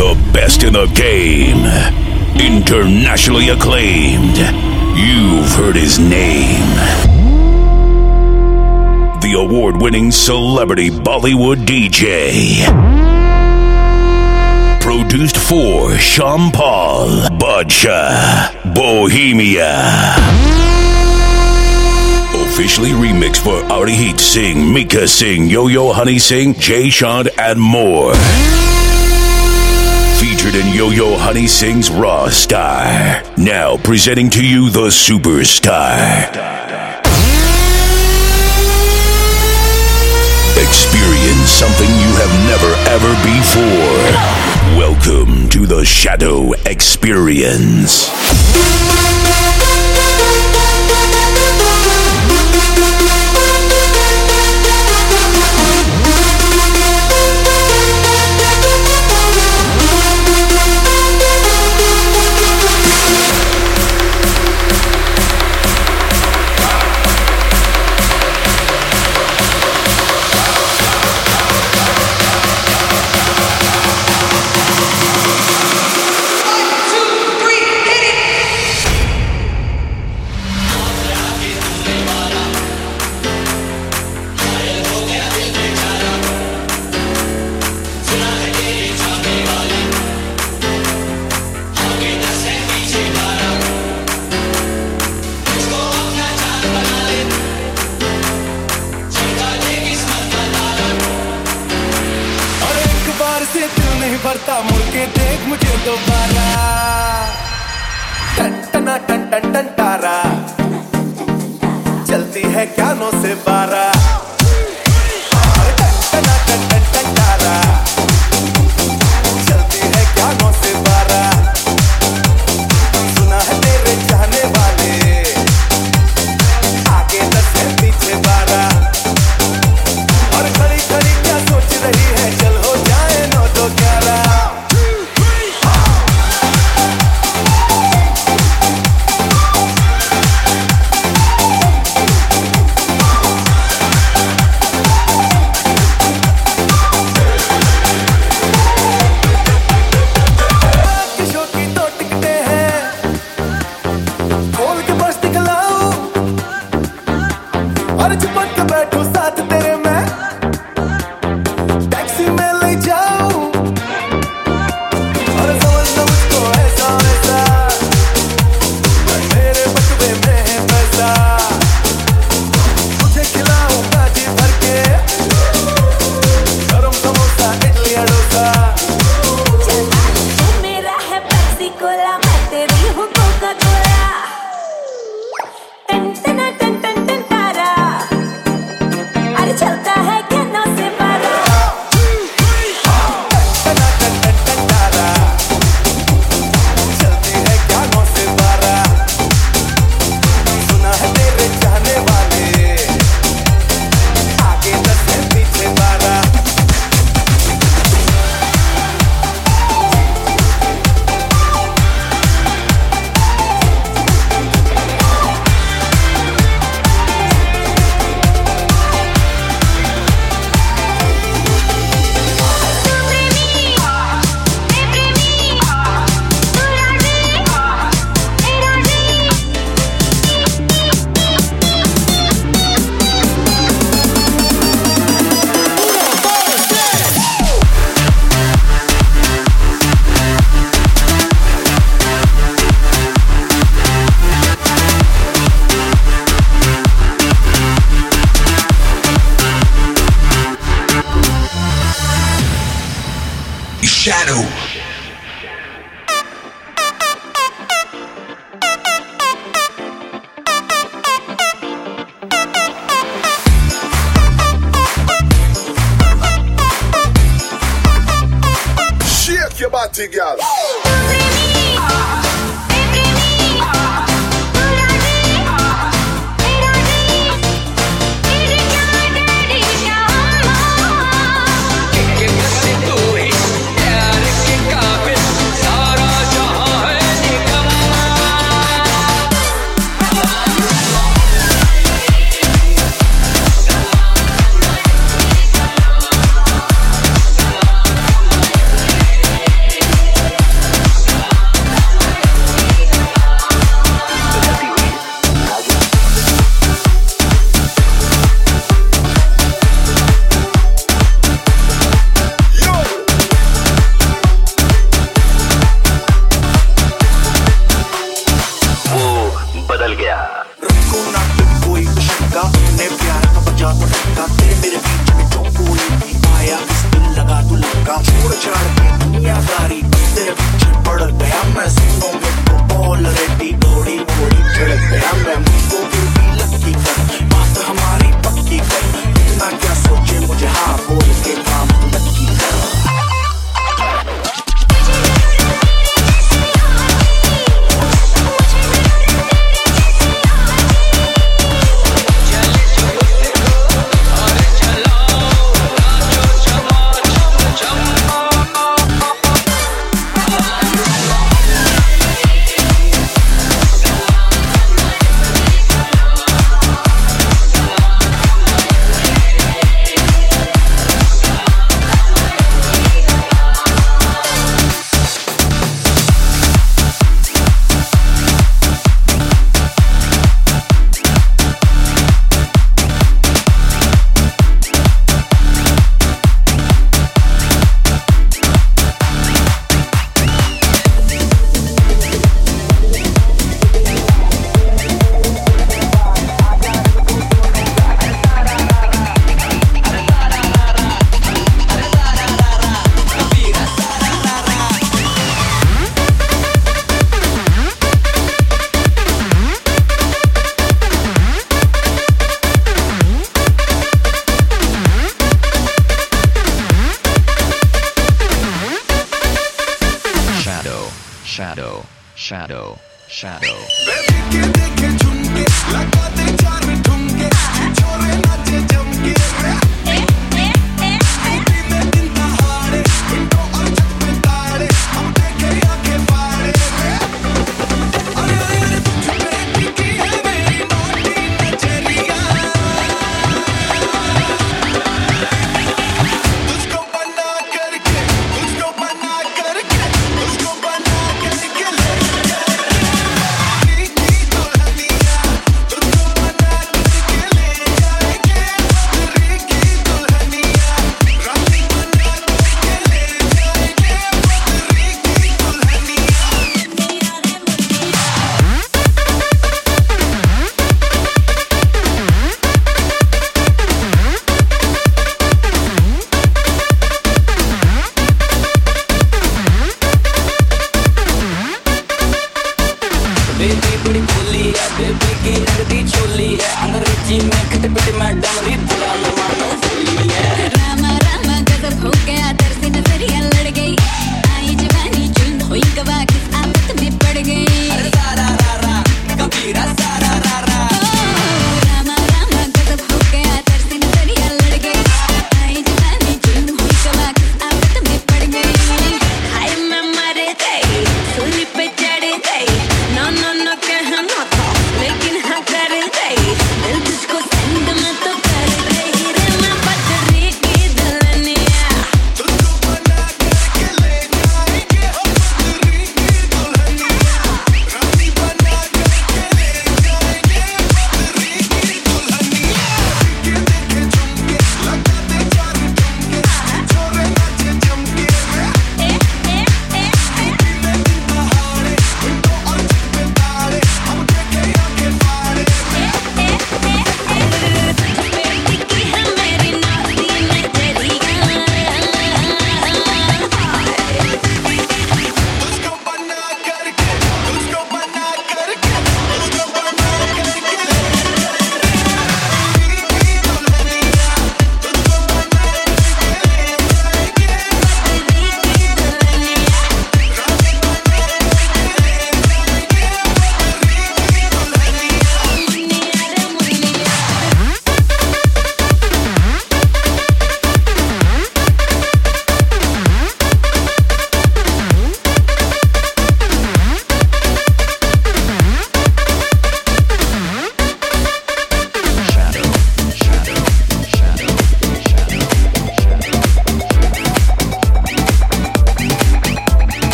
The best in the game. Internationally acclaimed. You've heard his name. The award winning celebrity Bollywood DJ. Produced for Shampal Badshah Bohemia officially remixed for Arijit Singh, Mika Singh, Yo Yo Honey Singh, Jay Sean, and more featured in Yo Yo Honey Singh's Raw Star. Now presenting to you the superstar. Experience something you have never ever before. Welcome to the Shadow Experience.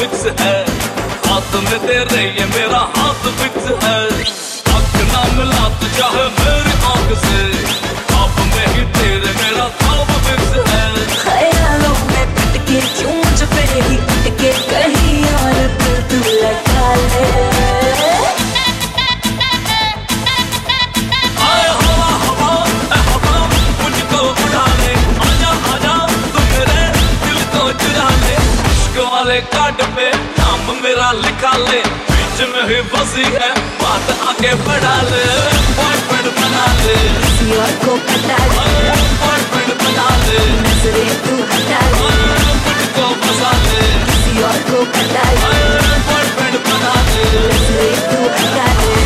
मुझसे है हाथ में तेरे तेरी है। बात आगे बढ़ा ले बॉयफ्रेंड बना ले को बॉयफ्रेंड बना ले नज़रें हाँ, को फंसा ले सीओर को पटा बॉयफ्रेंड बना ले तू हटा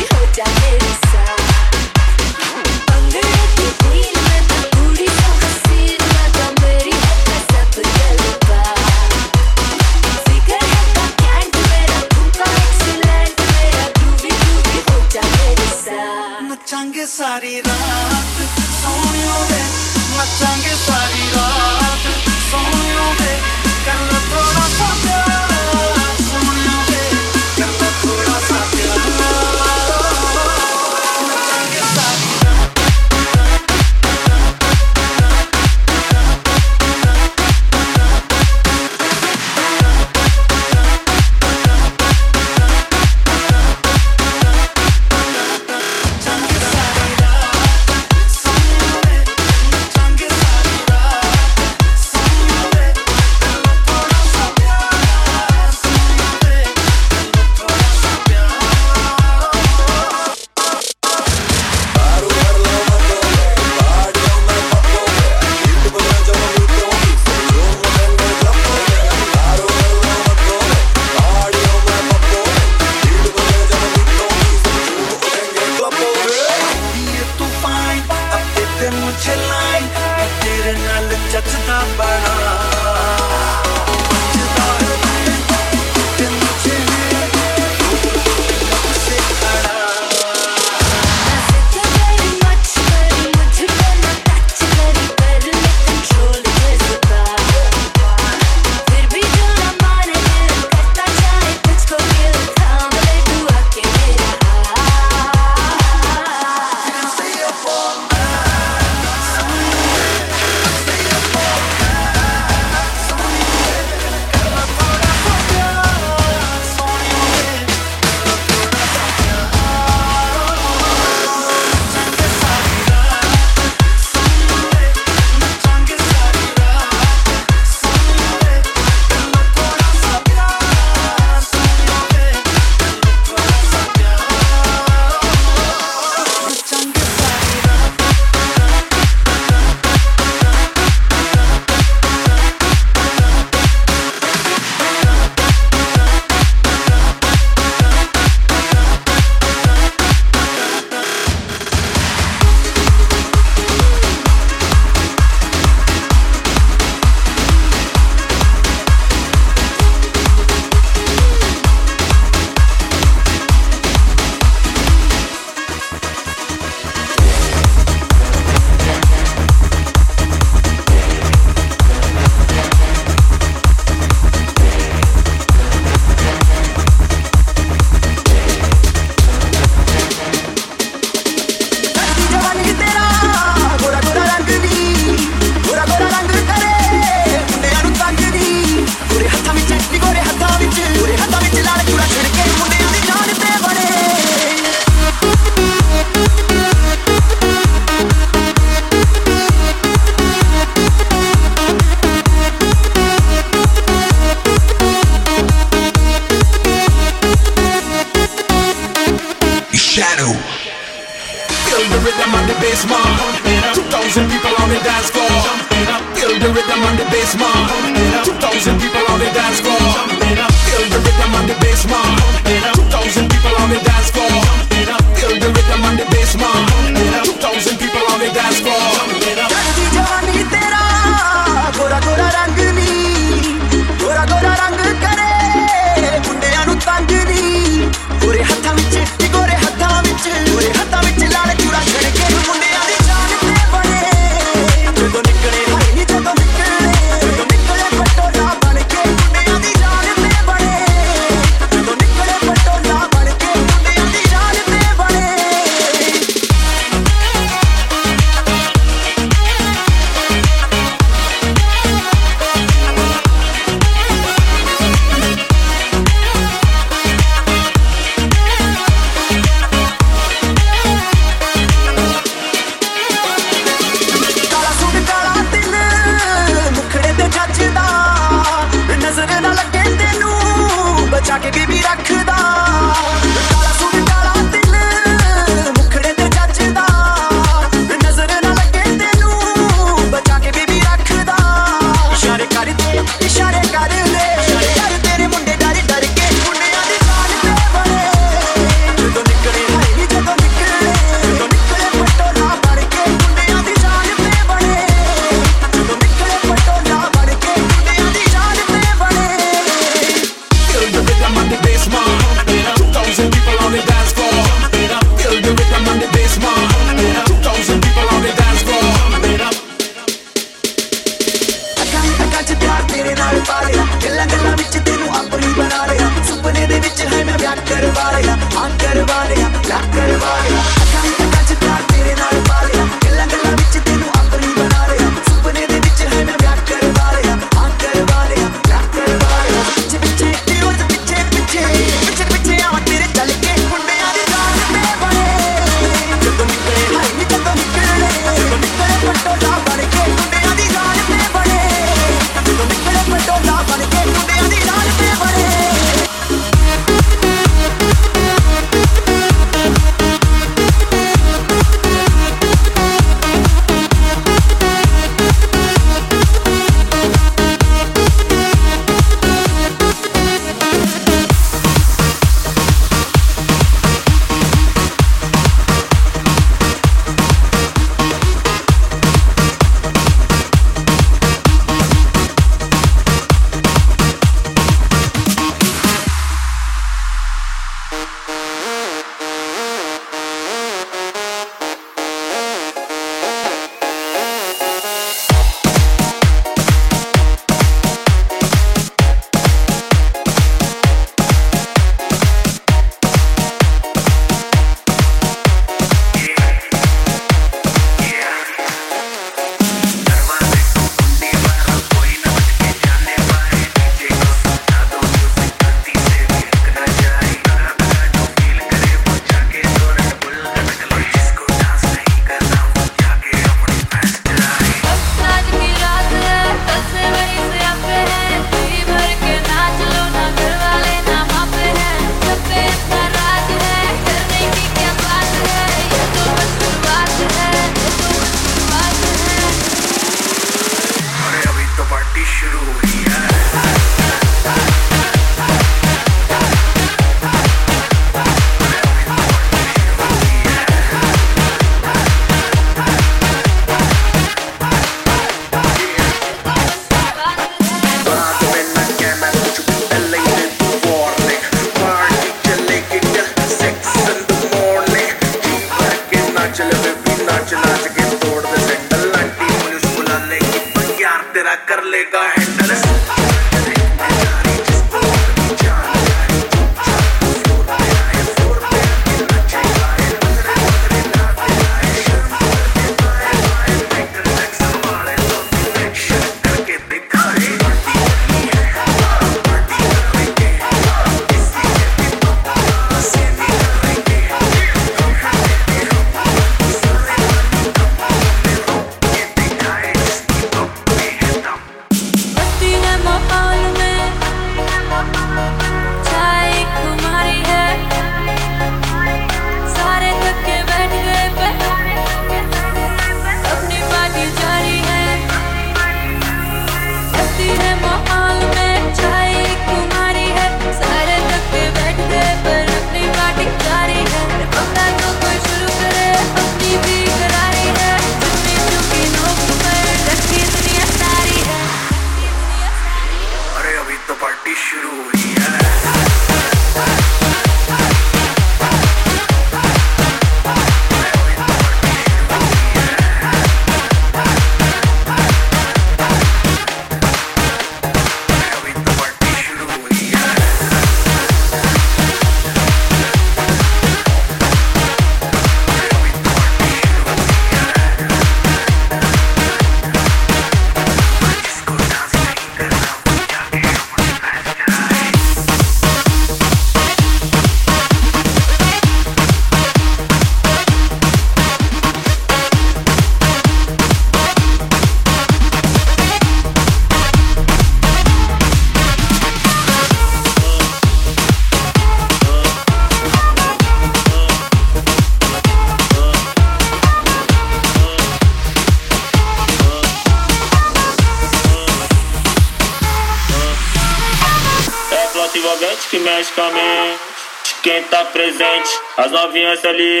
criança ali.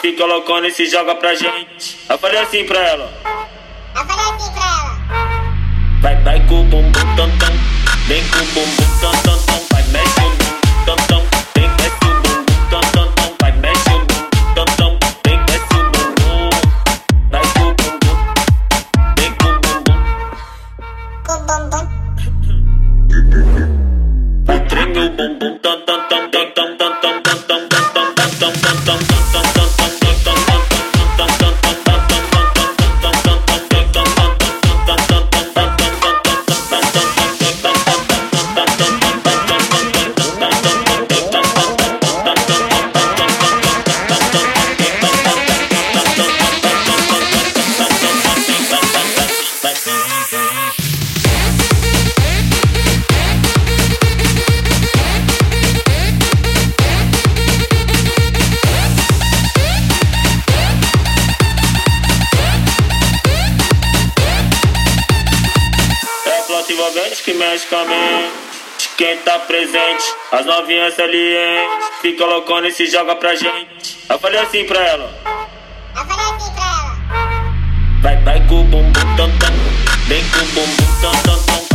Fica loucona e se joga pra gente. Eu falei assim pra ela. Eu falei assim pra ela. Vai, vai com o bumbum tam tam. Vem com o bumbum. As novinhas ali, hein? Fica loucona e se joga pra gente. Eu falei assim pra ela. Eu falei assim pra ela. Vai, vai com o bumbum tam tam. Vem com o bumbum tam tam tam.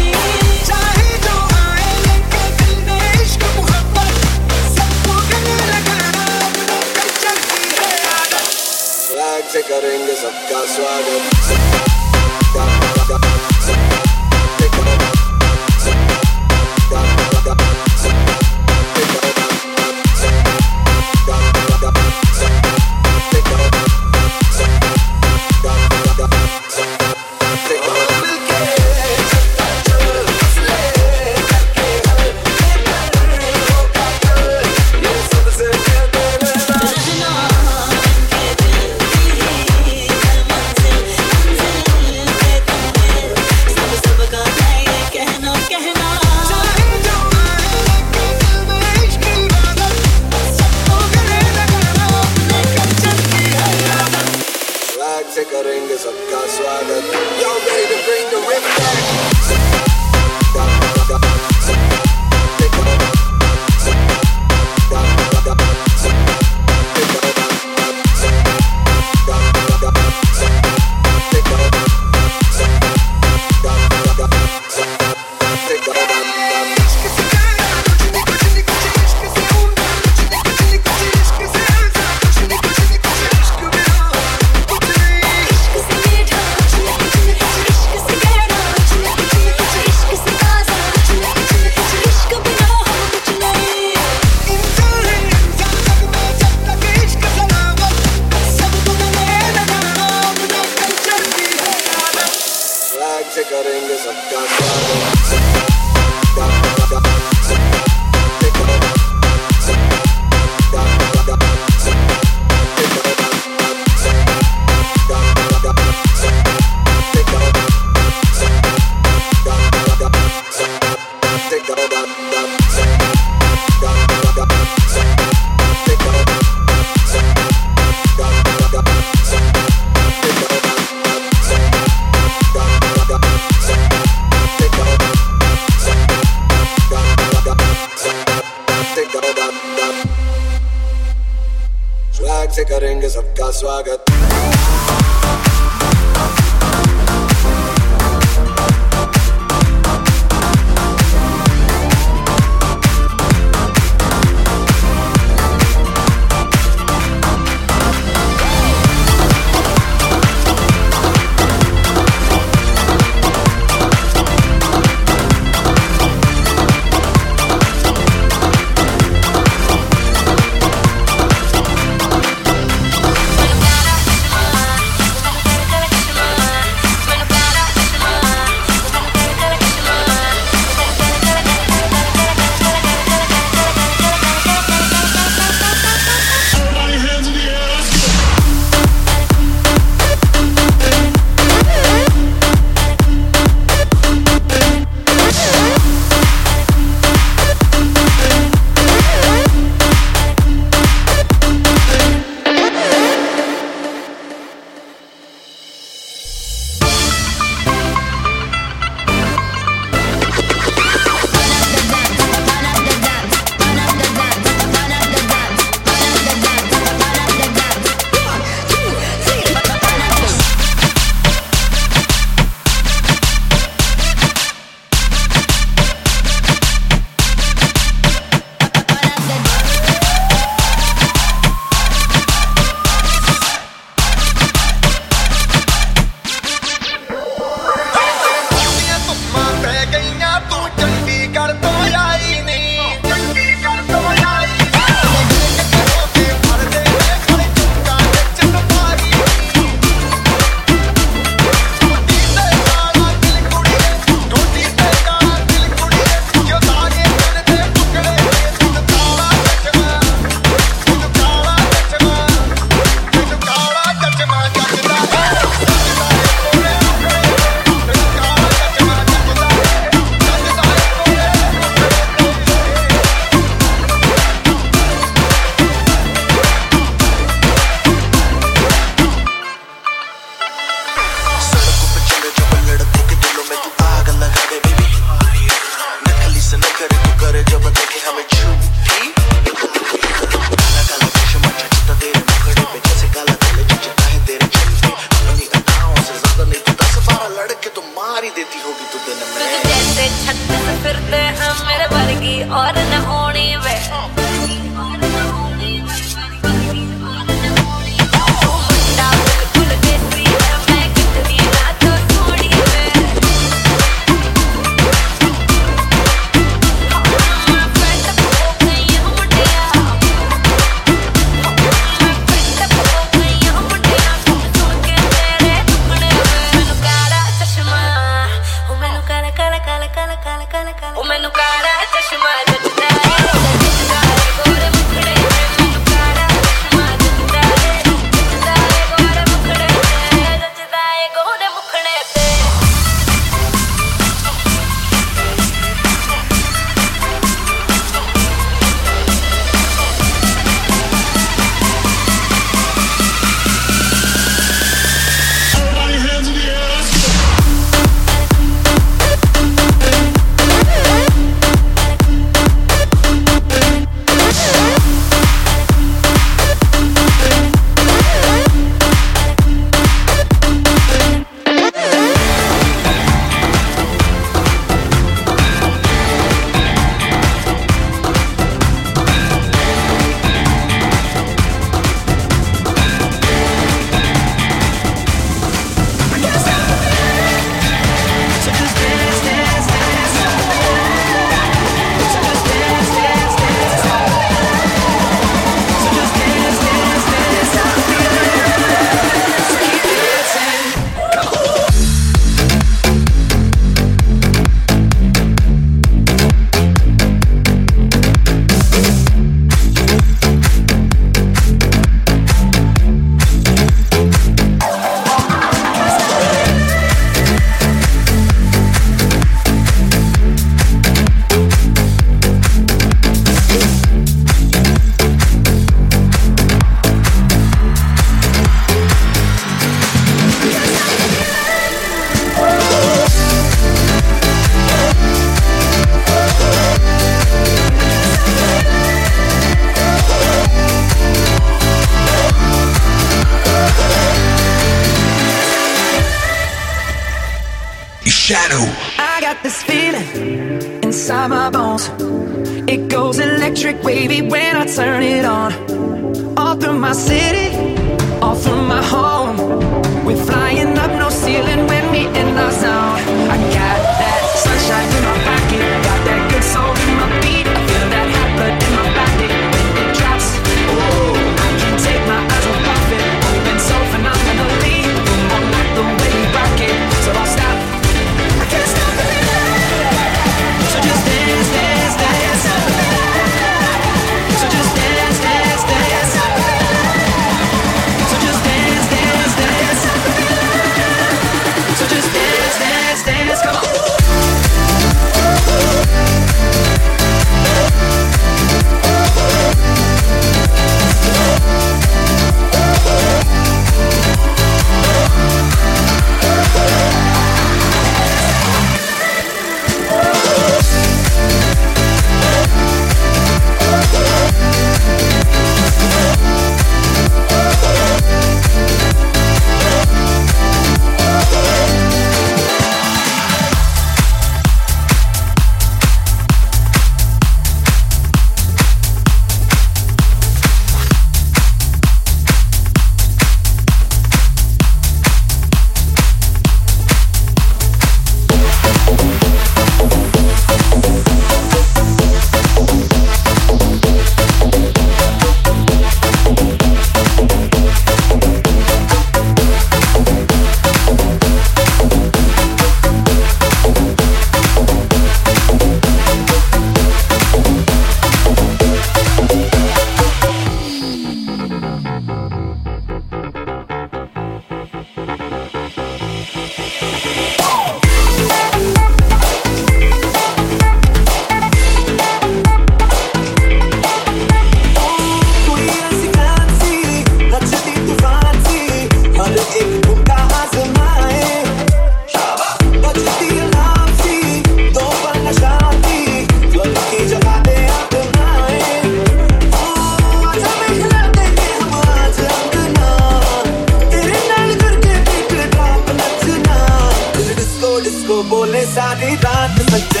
उसको बोले सारी रात सच्चे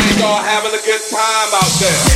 We all having a good time out there.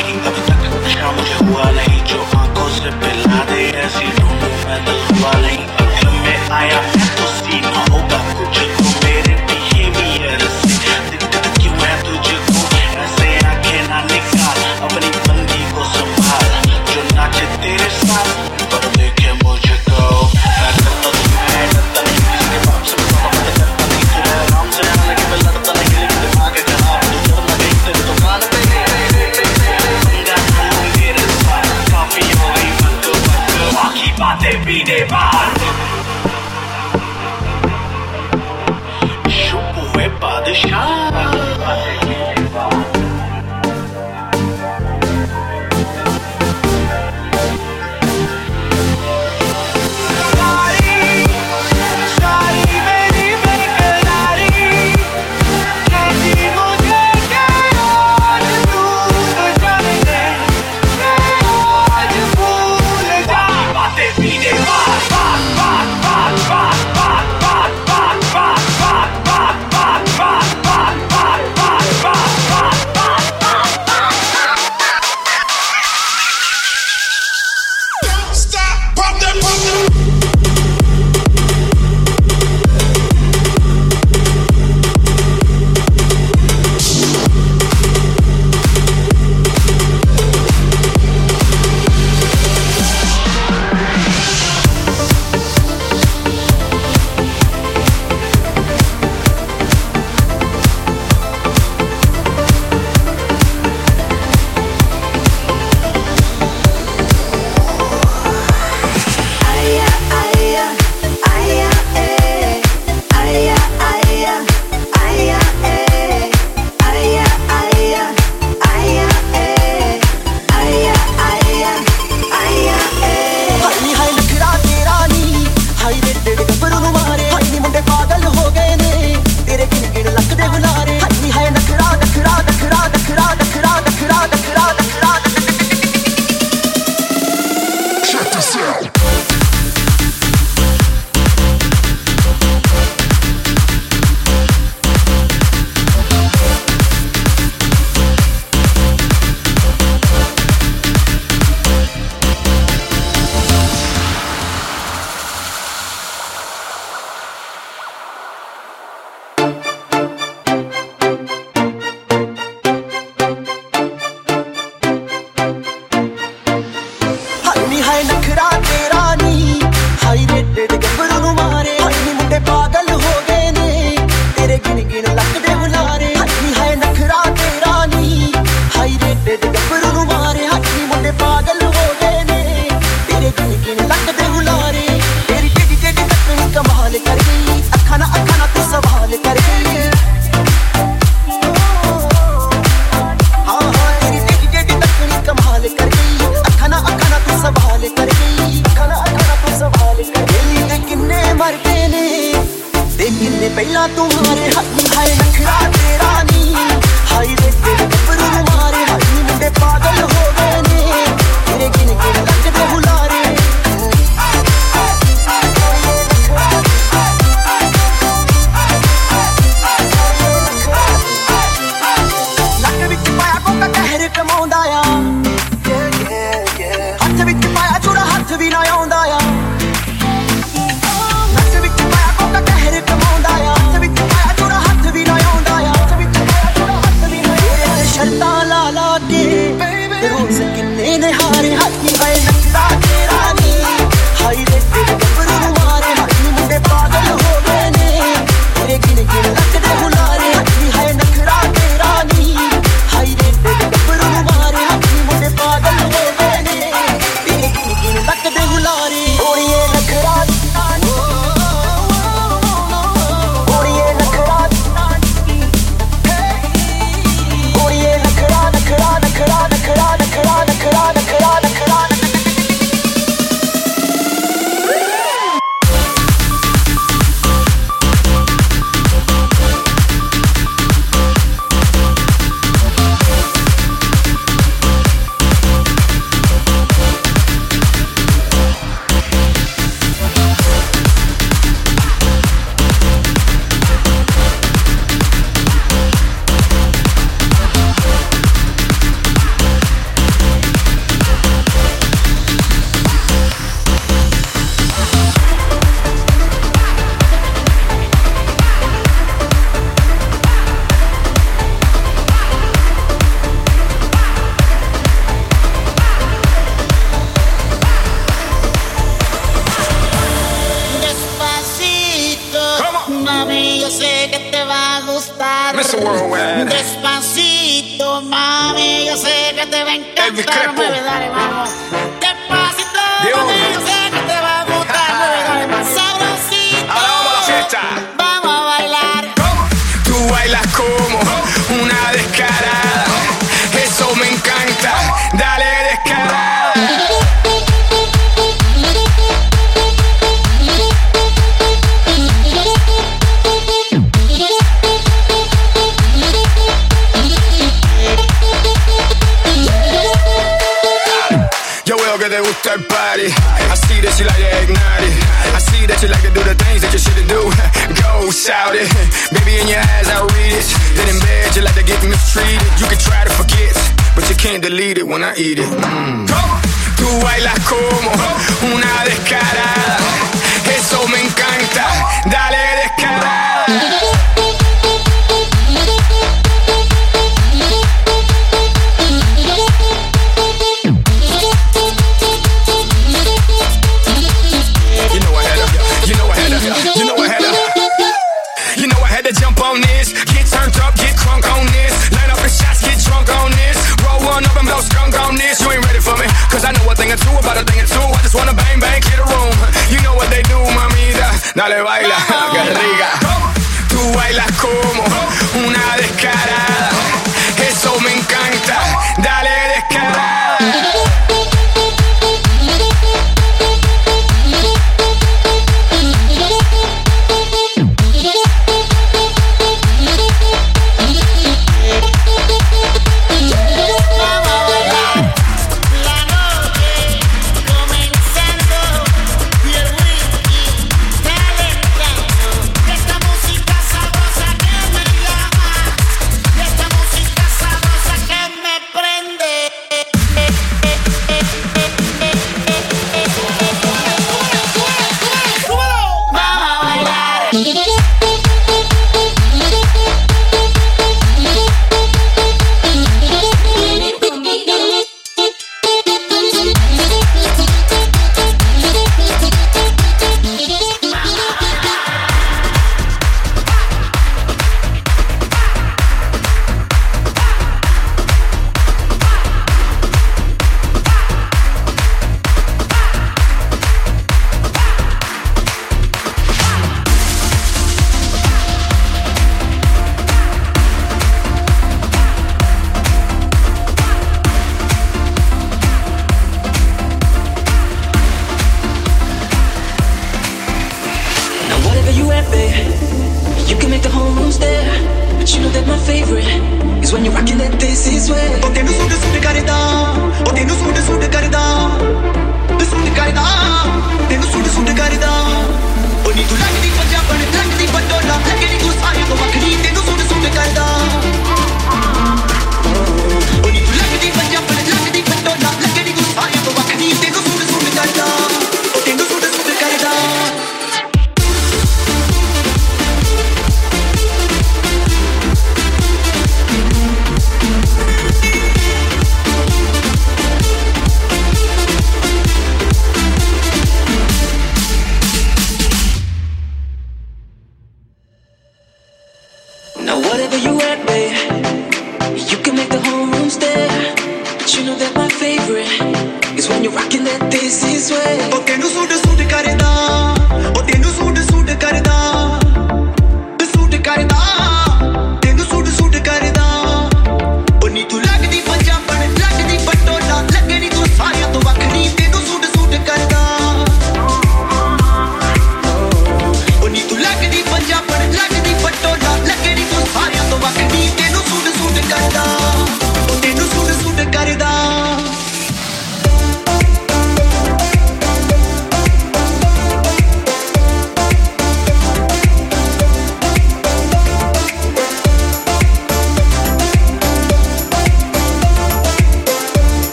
sing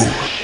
Show.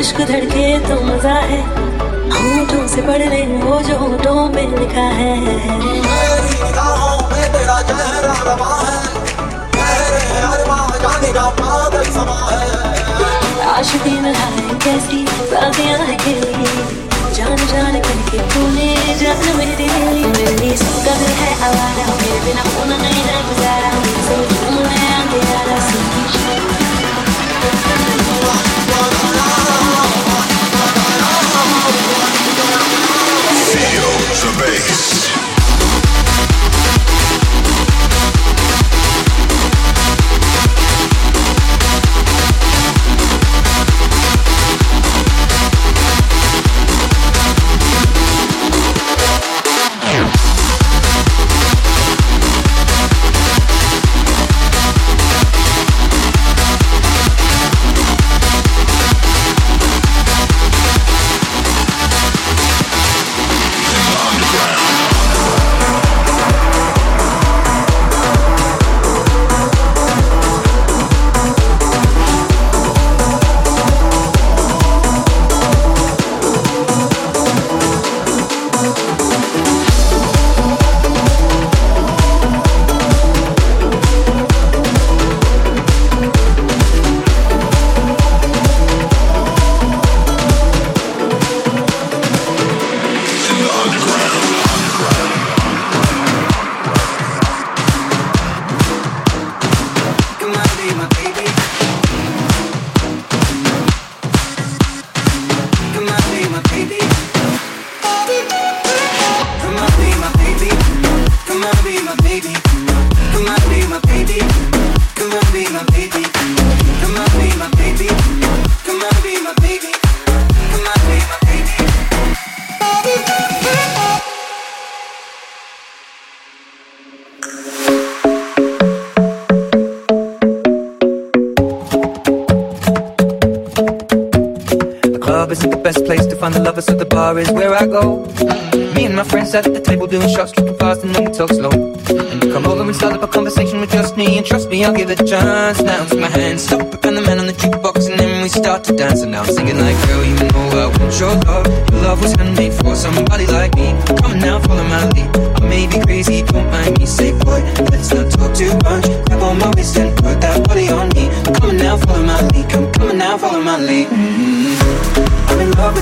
इश्क धड़के तो मज़ा है। होठों से पढ़ रहे वो जो होठों में लिखा है। आशिकी में है। कैसी बातियाँ है। के लिए जान जान करके तूने जान मेरे। लिए मेरी सबका है आवारा। मेरे बिना होना नहीं रह गुजारा। मेरे सोच तुम आंधी आ रहा सीखी the bass.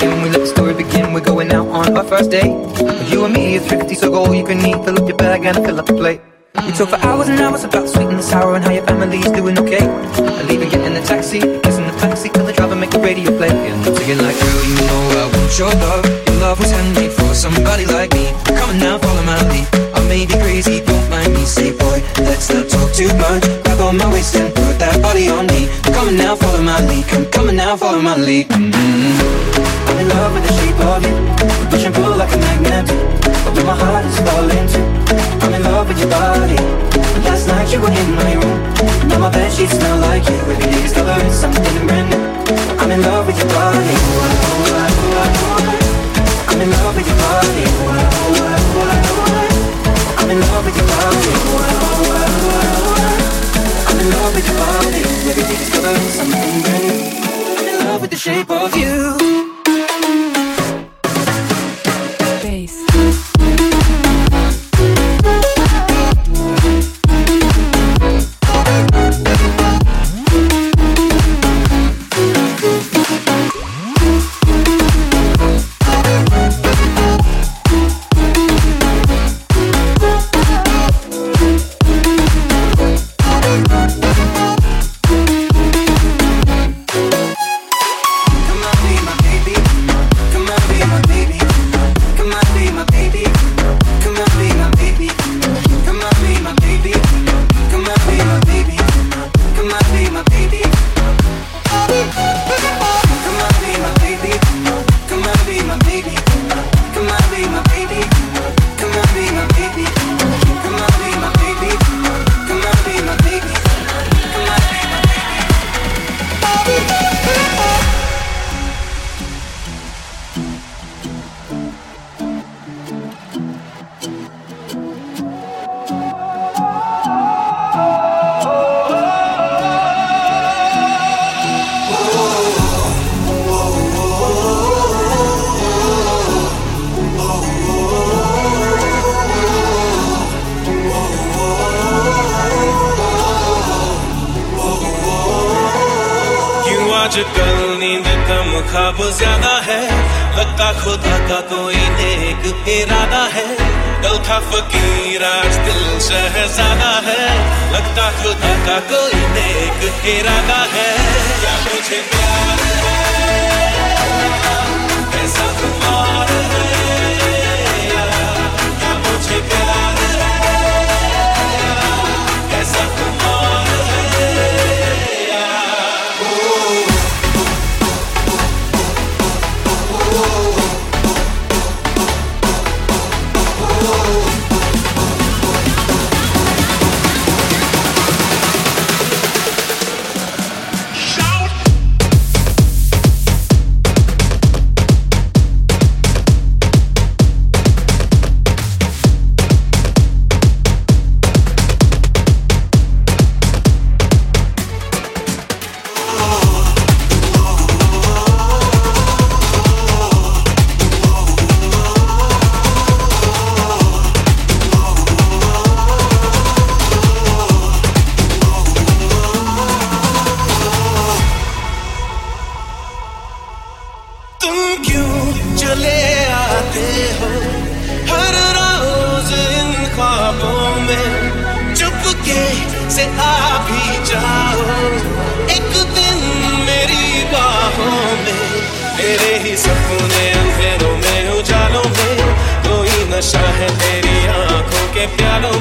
When we let the story begin. We're going out on our first date. You and me are thrifty, so go all you can eat. Fill up your bag and fill up the plate. We talk for hours and hours about sweet and sour and how your family's doing okay. I leave and get in the taxi, kissing the backseat, tell the driver make the radio play. And I'm singing like, girl, you know I want your love. Your love was handmade for somebody like me. Come on now, follow my lead. I may be crazy, don't mind me. Say, boy, let's not talk too much. Grab on my waist and put that body on me. Come now, follow my lead. Come, on now, follow my lead. Mm-hmm. I'm in love with the shape of you. Push and pull like a magnet. Although my heart is falling too. I'm in love with your body. Last night you were in my room. Now my bed sheets smell like you. Every day discovering something brand new. I'm in love with your body. I'm in love with your body. I'm in love with your body. In love with your body. Every day discovering something new. I'm in love with the shape of you. क्यों नशा है तेरी आँखों के प्यालों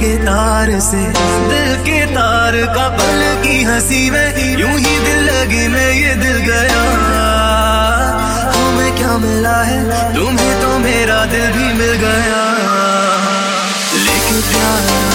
के तार से। दिल के तार का पल की हँसी में यूँ ही दिल लगी मैं ये दिल गया। तुम्हें क्या मिला है? तुम्हें तो मेरा दिल भी मिल गया। लेकिन प्यार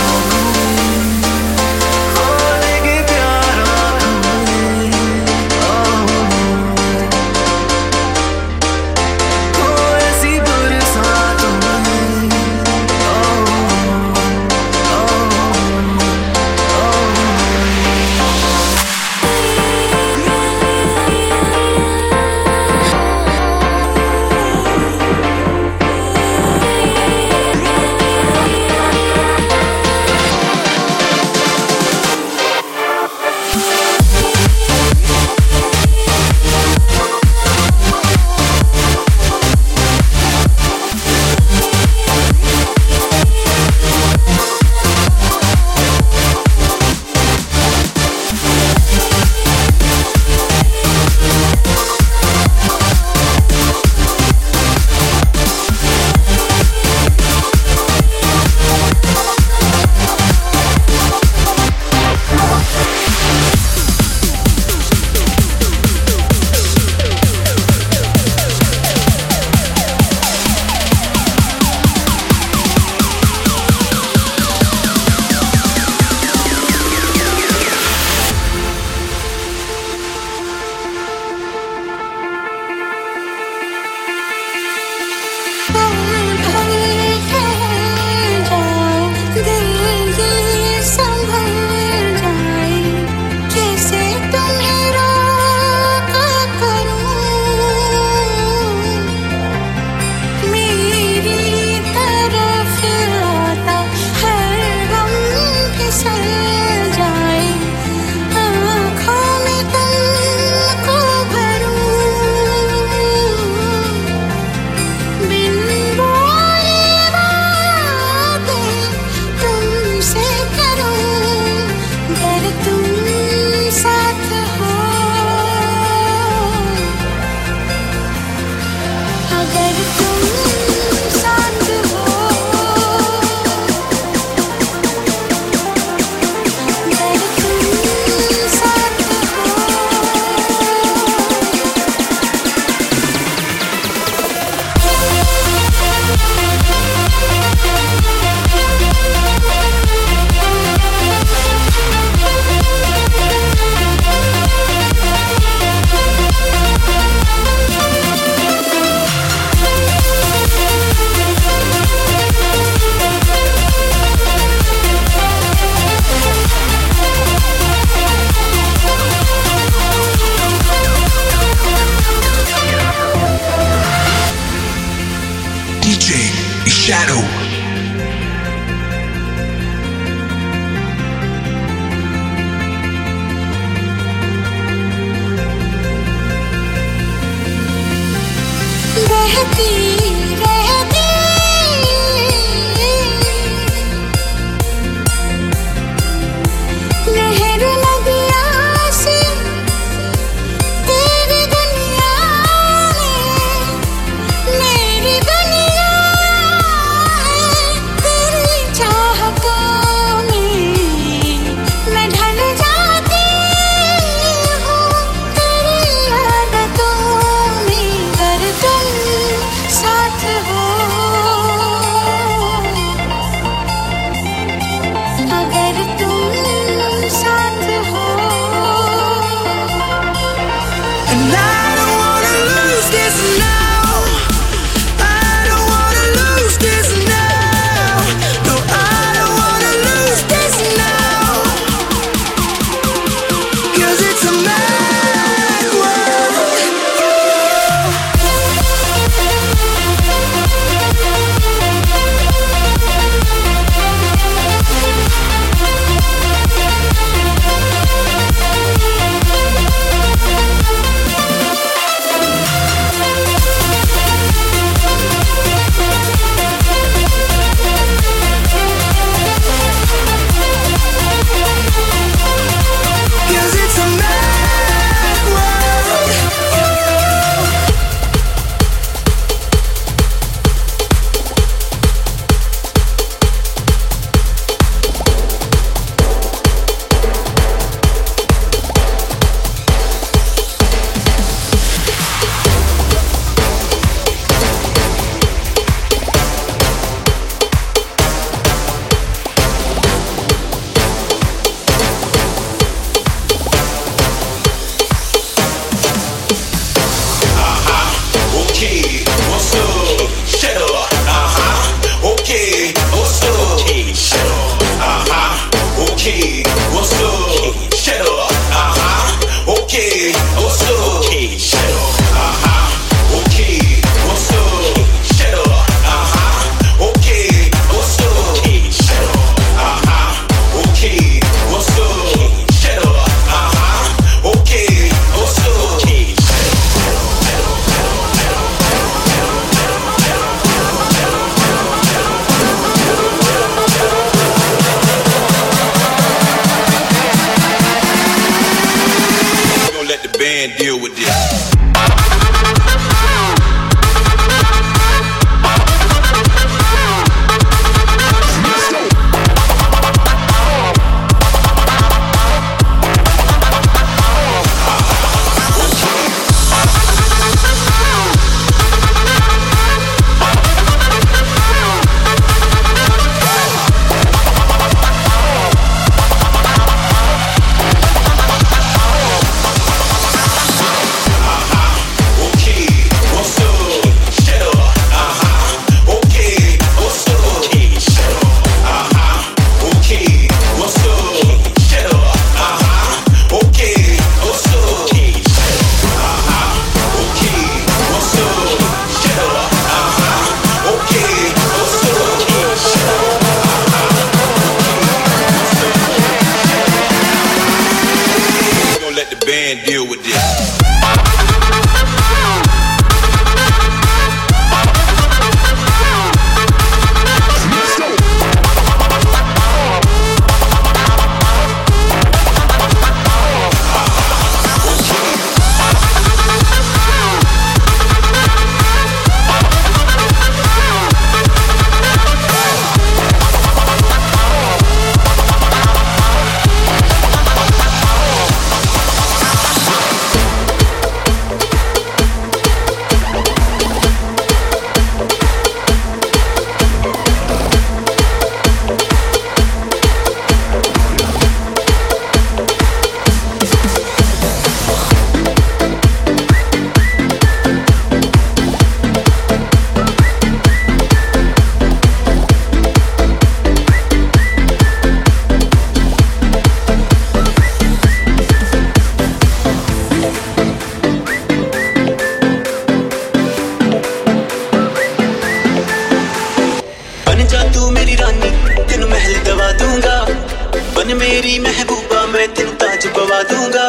मेरी महबूबा मैं तेन ताज पवा दूँगा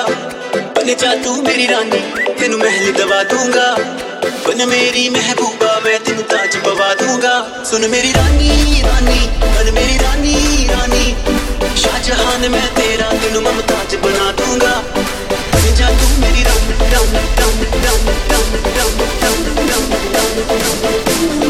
बन जा तू मेरी रानी तेन महल दवा दूँगा बन मेरी महबूबा मैं तेन ताज पवा दूँगा सुन मेरी रानी रानी बन मेरी रानी रानी शाहजहान मैं तेरा तेन ममताज बना दूँगा बन जा तू मेरी रानी रानी रानी रानी रानी रानी रानी रानी रानी रानी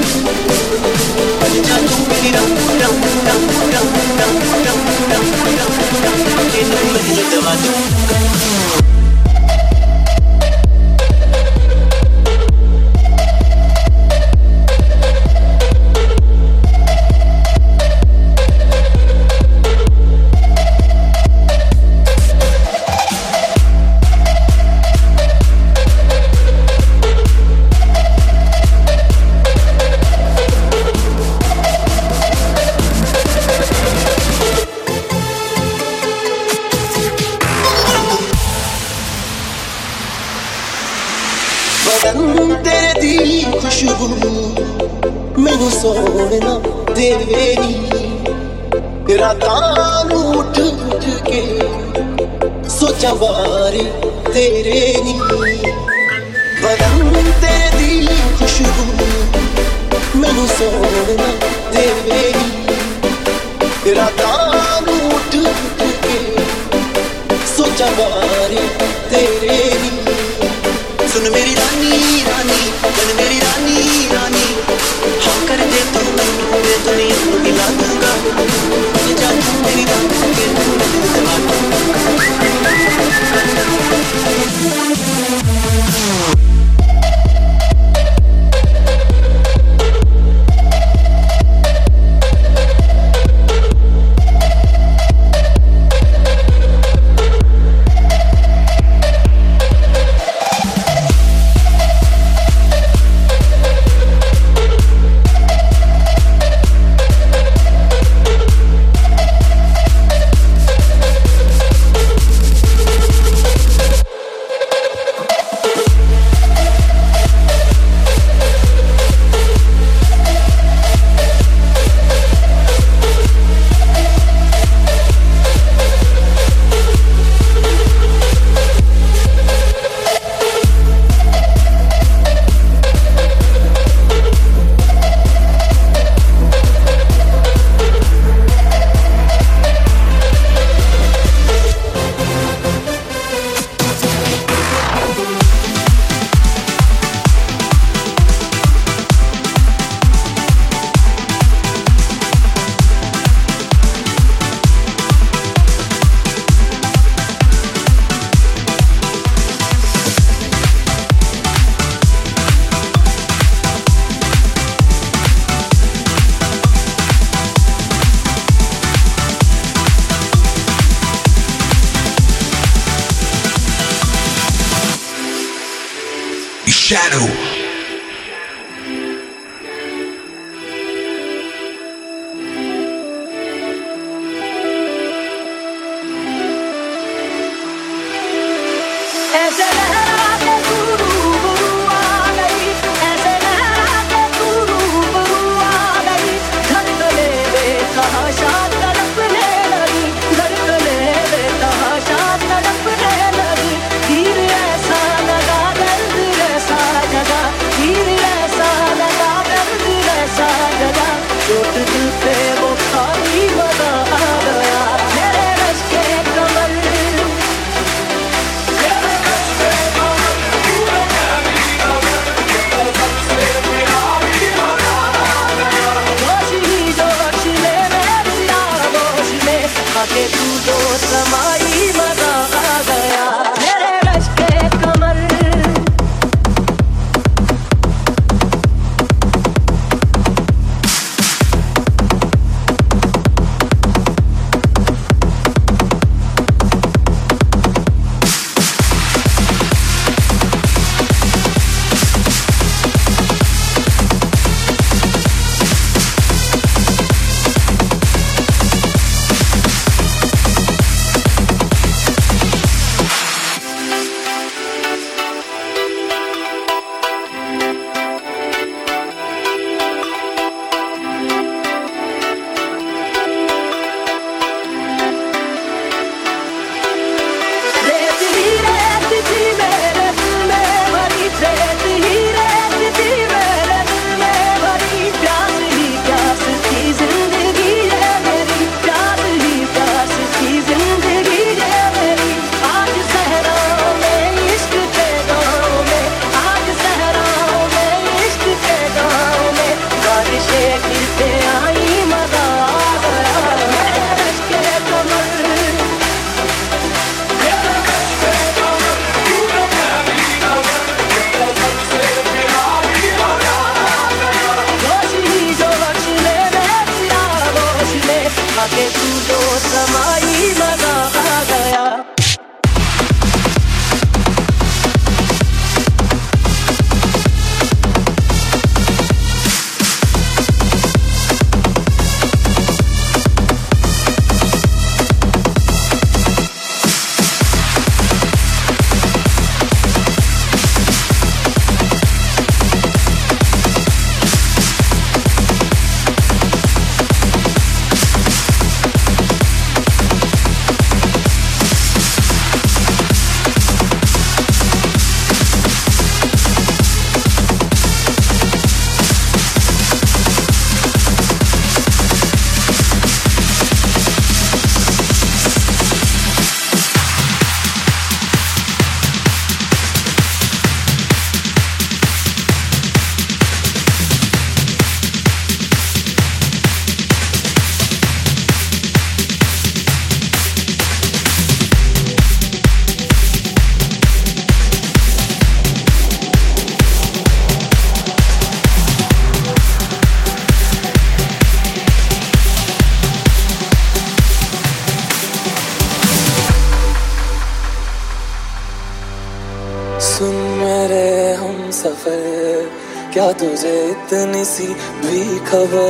cover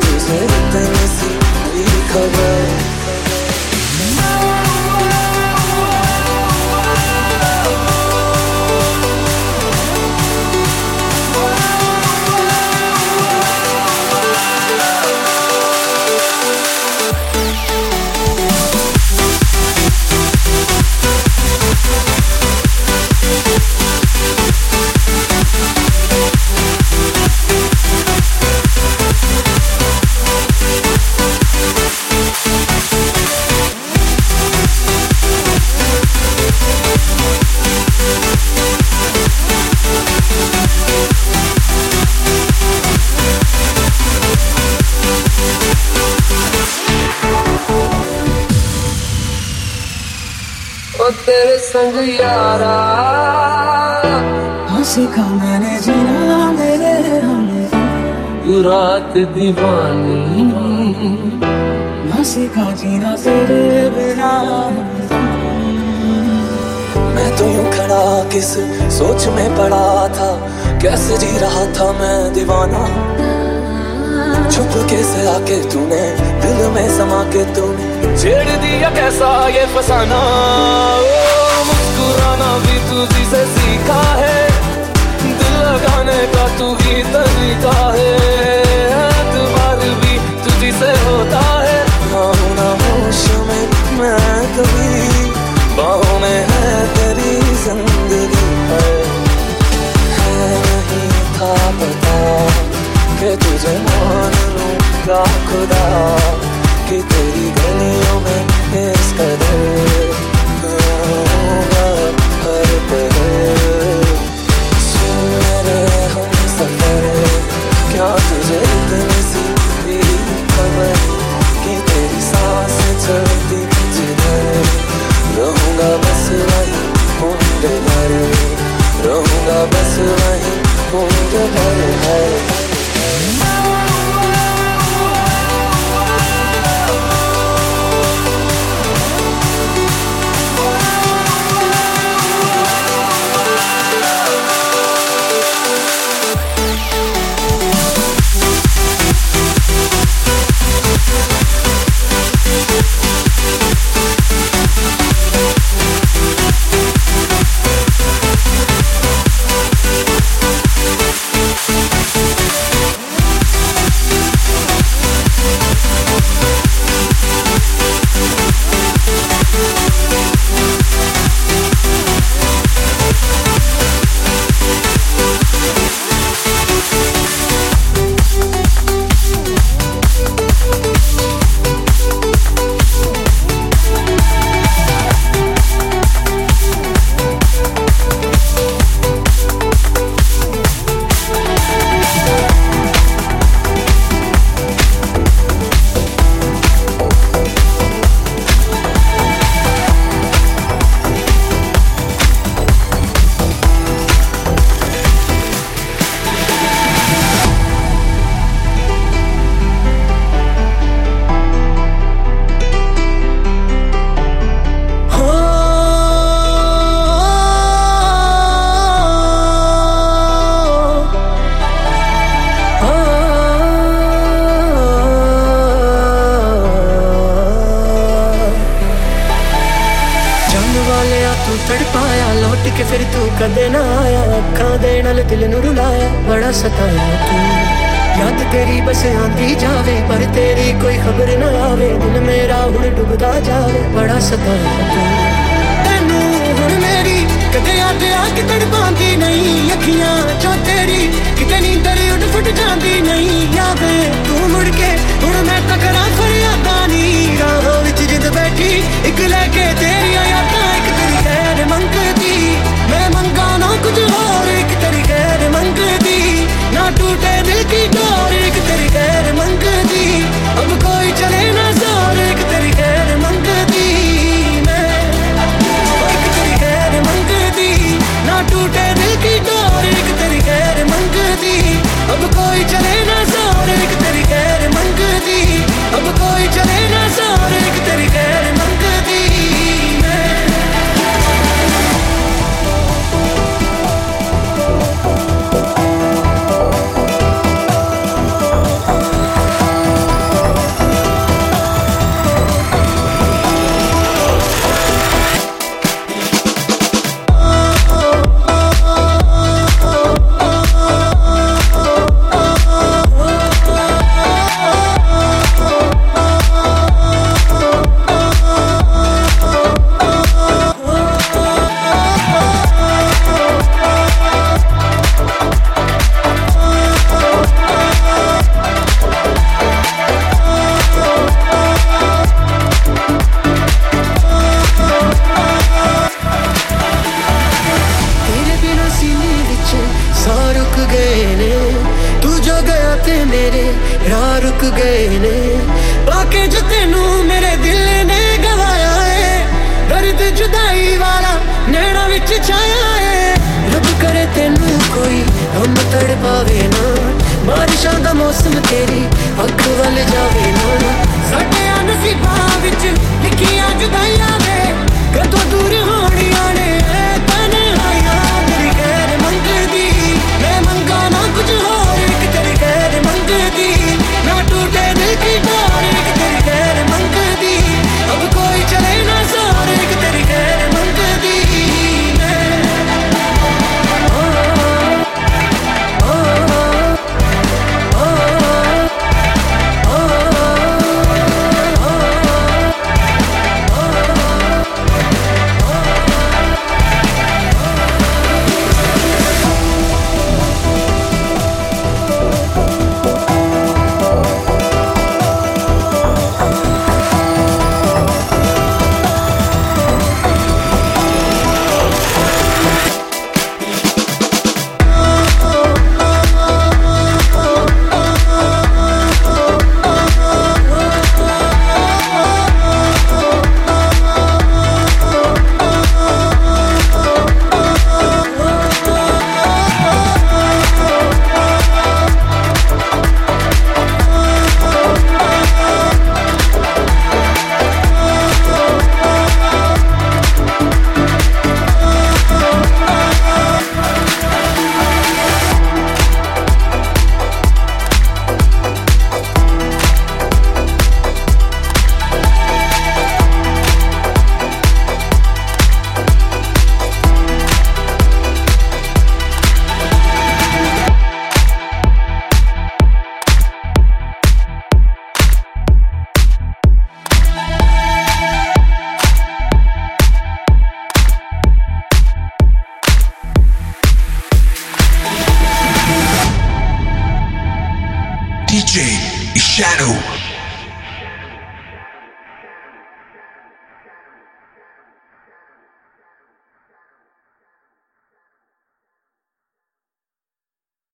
lose everything We cover. दीवानी। हाँ सीखा जीना तेरे बिना। मैं तो यूँ खड़ा किस सोच में पड़ा था? कैसे जी रहा था मैं दीवाना? छुप के से आके तूने, दिल में समा के तूने। छेड़ दिया कैसा ये फसाना? मुस्कुराना भी तुझी से सीखा है। दिल लगाने का तू ही तरीका है। होता है। आऊँ ना होश में मैं कभी बाहों में है तेरी ज़िंदगी है नहीं था पता कि तुझे मान खुदा, कि तेरी गलियों में इस कदर the